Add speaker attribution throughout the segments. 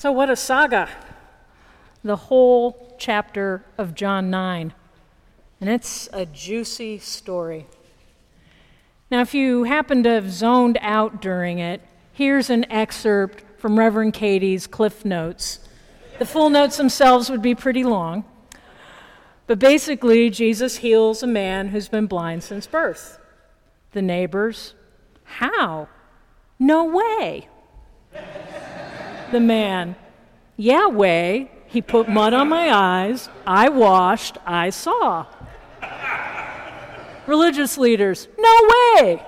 Speaker 1: So, what a saga! The whole chapter of John 9. And it's a juicy story. Now, if you happen to have zoned out during it, here's an excerpt from Reverend Katie's Cliff Notes. The full notes themselves would be pretty long. But basically, Jesus heals a man who's been blind since birth. The neighbors, how? No way. The man, yeah, way. He put mud on my eyes. I washed. I saw. Religious leaders, no way.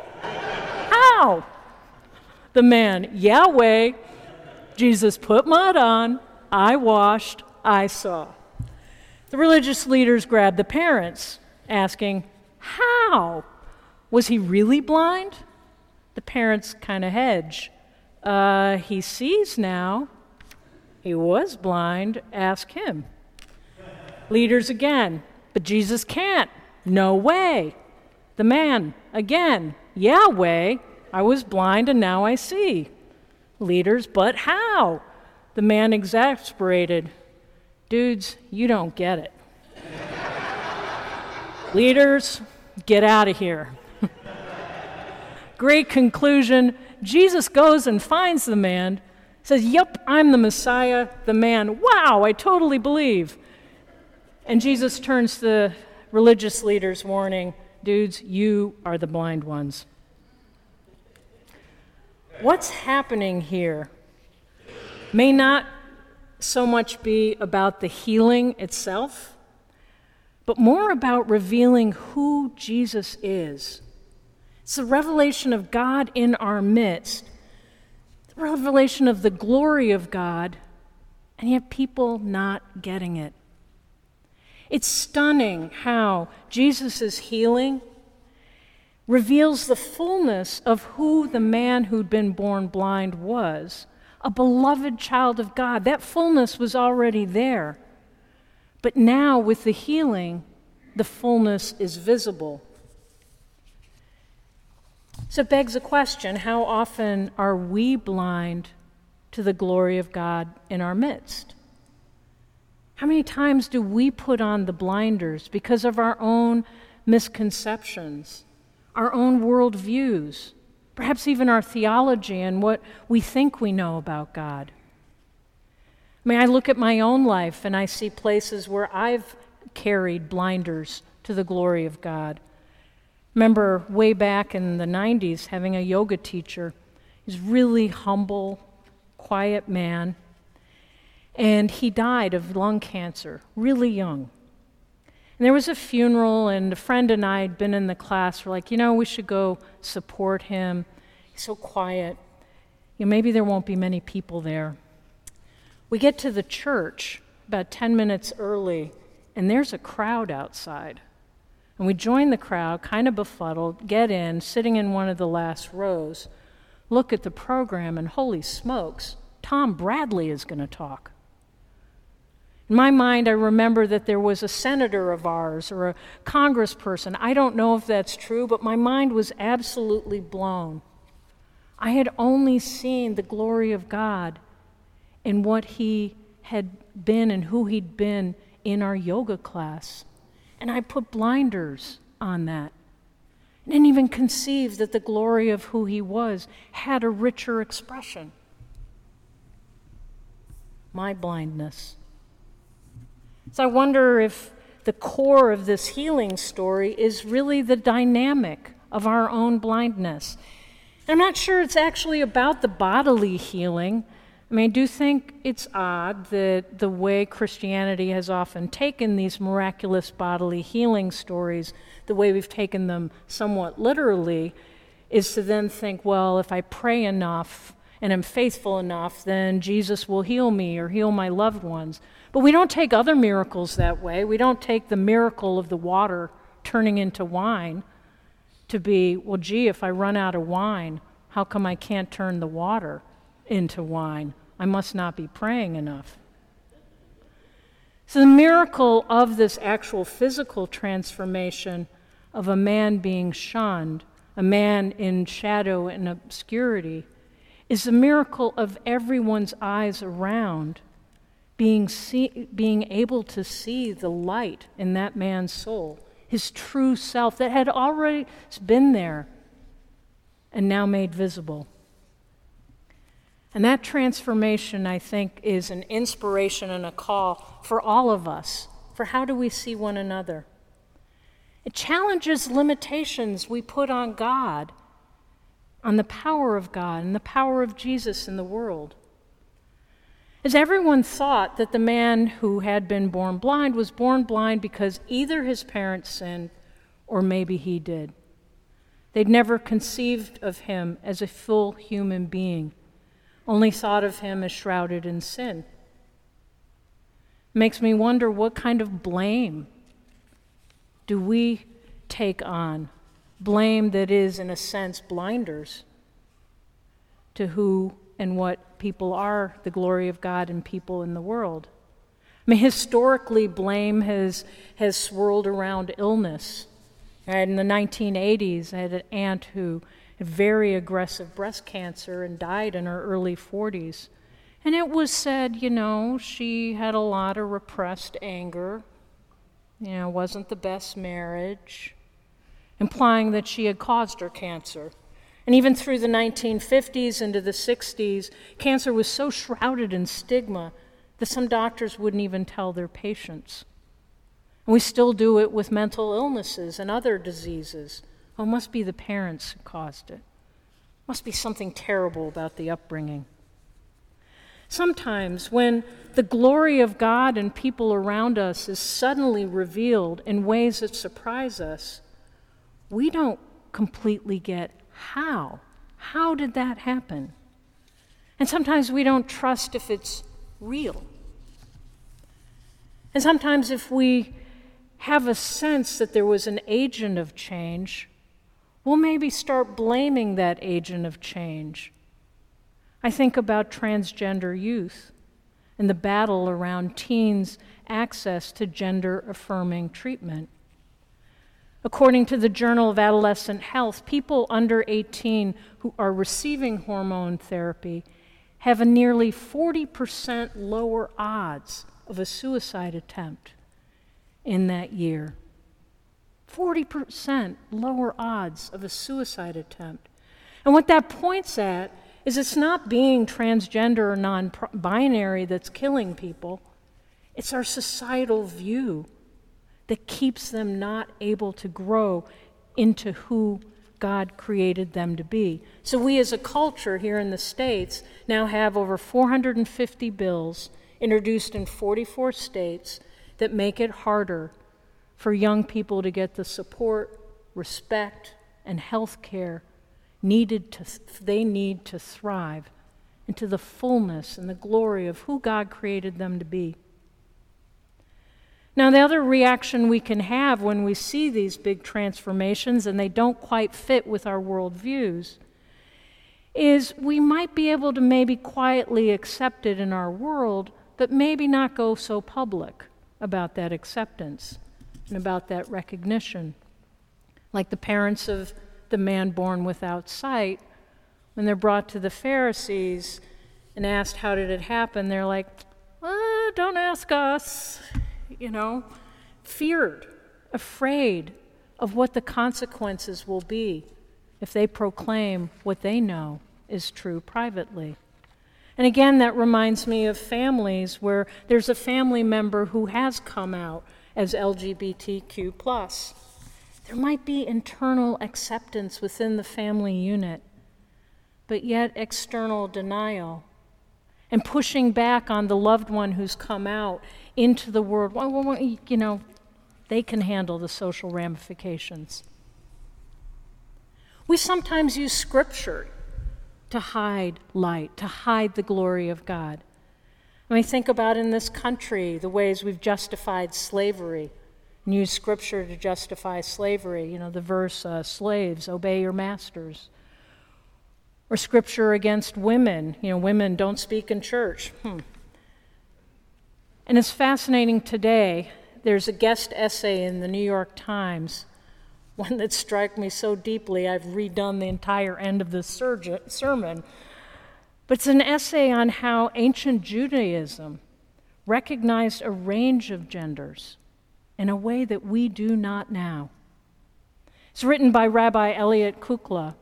Speaker 1: How? The man, yeah, way. Jesus put mud on. I washed. I saw. The religious leaders grabbed the parents, asking, How? Was he really blind? The parents kind of hedge. Uh, he sees now. He was blind. Ask him. Leaders again. But Jesus can't. No way. The man again. Yeah, way. I was blind and now I see. Leaders, but how? The man exasperated. Dudes, you don't get it. Leaders, get out of here. Great conclusion. Jesus goes and finds the man, says, Yep, I'm the Messiah. The man, wow, I totally believe. And Jesus turns to the religious leaders, warning, Dudes, you are the blind ones. What's happening here may not so much be about the healing itself, but more about revealing who Jesus is. It's the revelation of God in our midst, the revelation of the glory of God, and yet people not getting it. It's stunning how Jesus' healing reveals the fullness of who the man who'd been born blind was a beloved child of God. That fullness was already there. But now, with the healing, the fullness is visible. So it begs a question how often are we blind to the glory of God in our midst? How many times do we put on the blinders because of our own misconceptions, our own worldviews? perhaps even our theology and what we think we know about God. May I look at my own life and I see places where I've carried blinders to the glory of God. Remember way back in the 90s having a yoga teacher. He's really humble, quiet man. And he died of lung cancer, really young. And there was a funeral, and a friend and I had been in the class. We're like, you know, we should go support him. He's so quiet. You know, maybe there won't be many people there. We get to the church about 10 minutes early, and there's a crowd outside. And we join the crowd, kind of befuddled, get in, sitting in one of the last rows, look at the program, and holy smokes, Tom Bradley is going to talk. In my mind, I remember that there was a senator of ours or a congressperson. I don't know if that's true, but my mind was absolutely blown. I had only seen the glory of God in what he had been and who he'd been in our yoga class. And I put blinders on that. I didn't even conceive that the glory of who he was had a richer expression. My blindness. So I wonder if the core of this healing story is really the dynamic of our own blindness. I'm not sure it's actually about the bodily healing. I mean, I do think it's odd that the way Christianity has often taken these miraculous bodily healing stories, the way we've taken them somewhat literally, is to then think, well, if I pray enough and am faithful enough, then Jesus will heal me or heal my loved ones. But we don't take other miracles that way. We don't take the miracle of the water turning into wine to be, well, gee, if I run out of wine, how come I can't turn the water into wine? I must not be praying enough. So, the miracle of this actual physical transformation of a man being shunned, a man in shadow and obscurity, is the miracle of everyone's eyes around being, see, being able to see the light in that man's soul, his true self that had already been there and now made visible. And that transformation, I think, is an inspiration and a call for all of us for how do we see one another. It challenges limitations we put on God, on the power of God and the power of Jesus in the world. As everyone thought that the man who had been born blind was born blind because either his parents sinned or maybe he did. They'd never conceived of him as a full human being, only thought of him as shrouded in sin. Makes me wonder what kind of blame do we take on? Blame that is, in a sense, blinders to who and what people are, the glory of God and people in the world. I mean, historically, blame has, has swirled around illness. In the 1980s, I had an aunt who very aggressive breast cancer and died in her early 40s. And it was said, you know, she had a lot of repressed anger, you know, wasn't the best marriage, implying that she had caused her cancer. And even through the 1950s into the 60s, cancer was so shrouded in stigma that some doctors wouldn't even tell their patients. And we still do it with mental illnesses and other diseases. Oh, it must be the parents who caused it. Must be something terrible about the upbringing. Sometimes, when the glory of God and people around us is suddenly revealed in ways that surprise us, we don't completely get how. How did that happen? And sometimes we don't trust if it's real. And sometimes, if we have a sense that there was an agent of change, we'll maybe start blaming that agent of change I think about transgender youth and the battle around teens' access to gender affirming treatment. According to the Journal of Adolescent Health, people under 18 who are receiving hormone therapy have a nearly 40% lower odds of a suicide attempt in that year. 40% lower odds of a suicide attempt. And what that points at is it's not being transgender or non binary that's killing people, it's our societal view that keeps them not able to grow into who God created them to be. So, we as a culture here in the States now have over 450 bills introduced in 44 states that make it harder for young people to get the support, respect, and health care needed to, they need to thrive into the fullness and the glory of who God created them to be. Now, the other reaction we can have when we see these big transformations and they don't quite fit with our worldviews is we might be able to maybe quietly accept it in our world, but maybe not go so public about that acceptance and about that recognition. Like the parents of the man born without sight, when they're brought to the Pharisees and asked, How did it happen? They're like, well, Don't ask us. You know, feared, afraid of what the consequences will be if they proclaim what they know is true privately. And again, that reminds me of families where there's a family member who has come out as LGBTQ. There might be internal acceptance within the family unit, but yet external denial and pushing back on the loved one who's come out into the world. You know, they can handle the social ramifications. We sometimes use scripture to hide light, to hide the glory of God. When we think about in this country the ways we've justified slavery and use scripture to justify slavery. You know, the verse, uh, slaves, obey your masters. Or scripture against women. You know, women don't speak in church. Hmm. And it's fascinating today. There's a guest essay in the New York Times, one that struck me so deeply, I've redone the entire end of the sermon. But it's an essay on how ancient Judaism recognized a range of genders in a way that we do not now. It's written by Rabbi Elliot Kukla,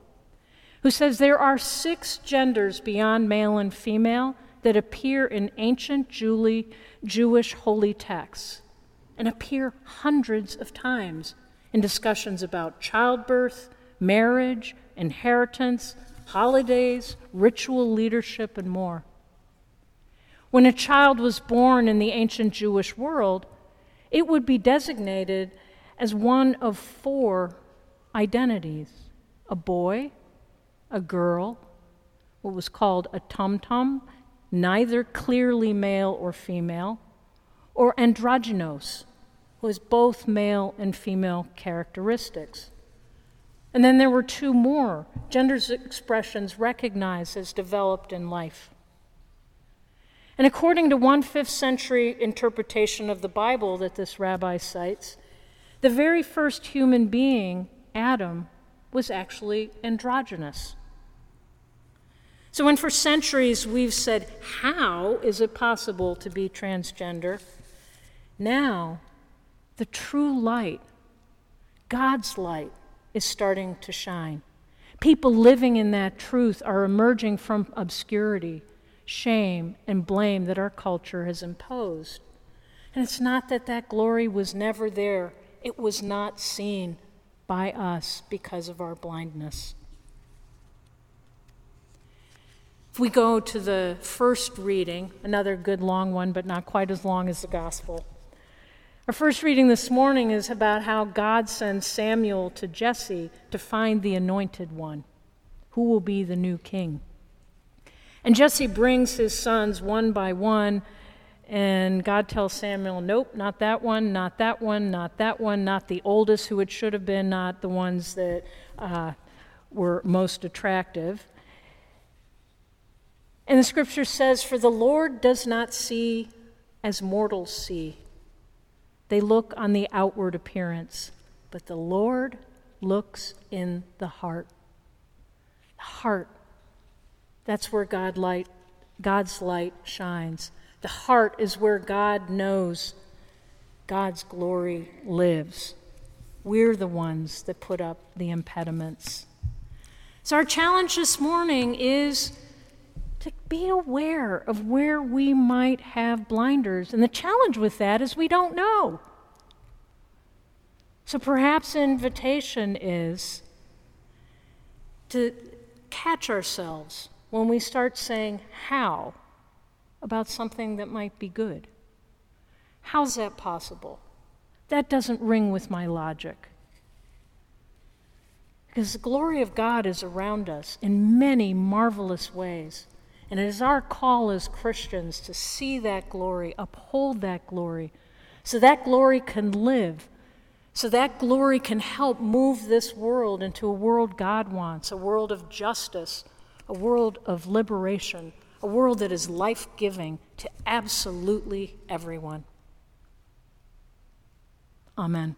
Speaker 1: who says there are six genders beyond male and female that appear in ancient Jewish holy texts and appear hundreds of times in discussions about childbirth, marriage, inheritance, holidays, ritual leadership, and more. When a child was born in the ancient Jewish world, it would be designated as one of four identities a boy, a girl, what was called a tum tum, neither clearly male or female, or androgynous, was both male and female characteristics. And then there were two more gender expressions recognized as developed in life. And according to one fifth century interpretation of the Bible that this rabbi cites, the very first human being, Adam, was actually androgynous. So, when for centuries we've said, How is it possible to be transgender? Now, the true light, God's light, is starting to shine. People living in that truth are emerging from obscurity, shame, and blame that our culture has imposed. And it's not that that glory was never there, it was not seen by us because of our blindness. If we go to the first reading, another good long one, but not quite as long as the gospel. Our first reading this morning is about how God sends Samuel to Jesse to find the anointed one, who will be the new king. And Jesse brings his sons one by one, and God tells Samuel, Nope, not that one, not that one, not that one, not the oldest who it should have been, not the ones that uh, were most attractive. And the scripture says, For the Lord does not see as mortals see. They look on the outward appearance, but the Lord looks in the heart. The heart. That's where God light, God's light shines. The heart is where God knows God's glory lives. We're the ones that put up the impediments. So, our challenge this morning is be aware of where we might have blinders. And the challenge with that is we don't know. So perhaps invitation is to catch ourselves when we start saying how about something that might be good. How's that possible? That doesn't ring with my logic. Because the glory of God is around us in many marvelous ways. And it is our call as Christians to see that glory, uphold that glory, so that glory can live, so that glory can help move this world into a world God wants, a world of justice, a world of liberation, a world that is life giving to absolutely everyone. Amen.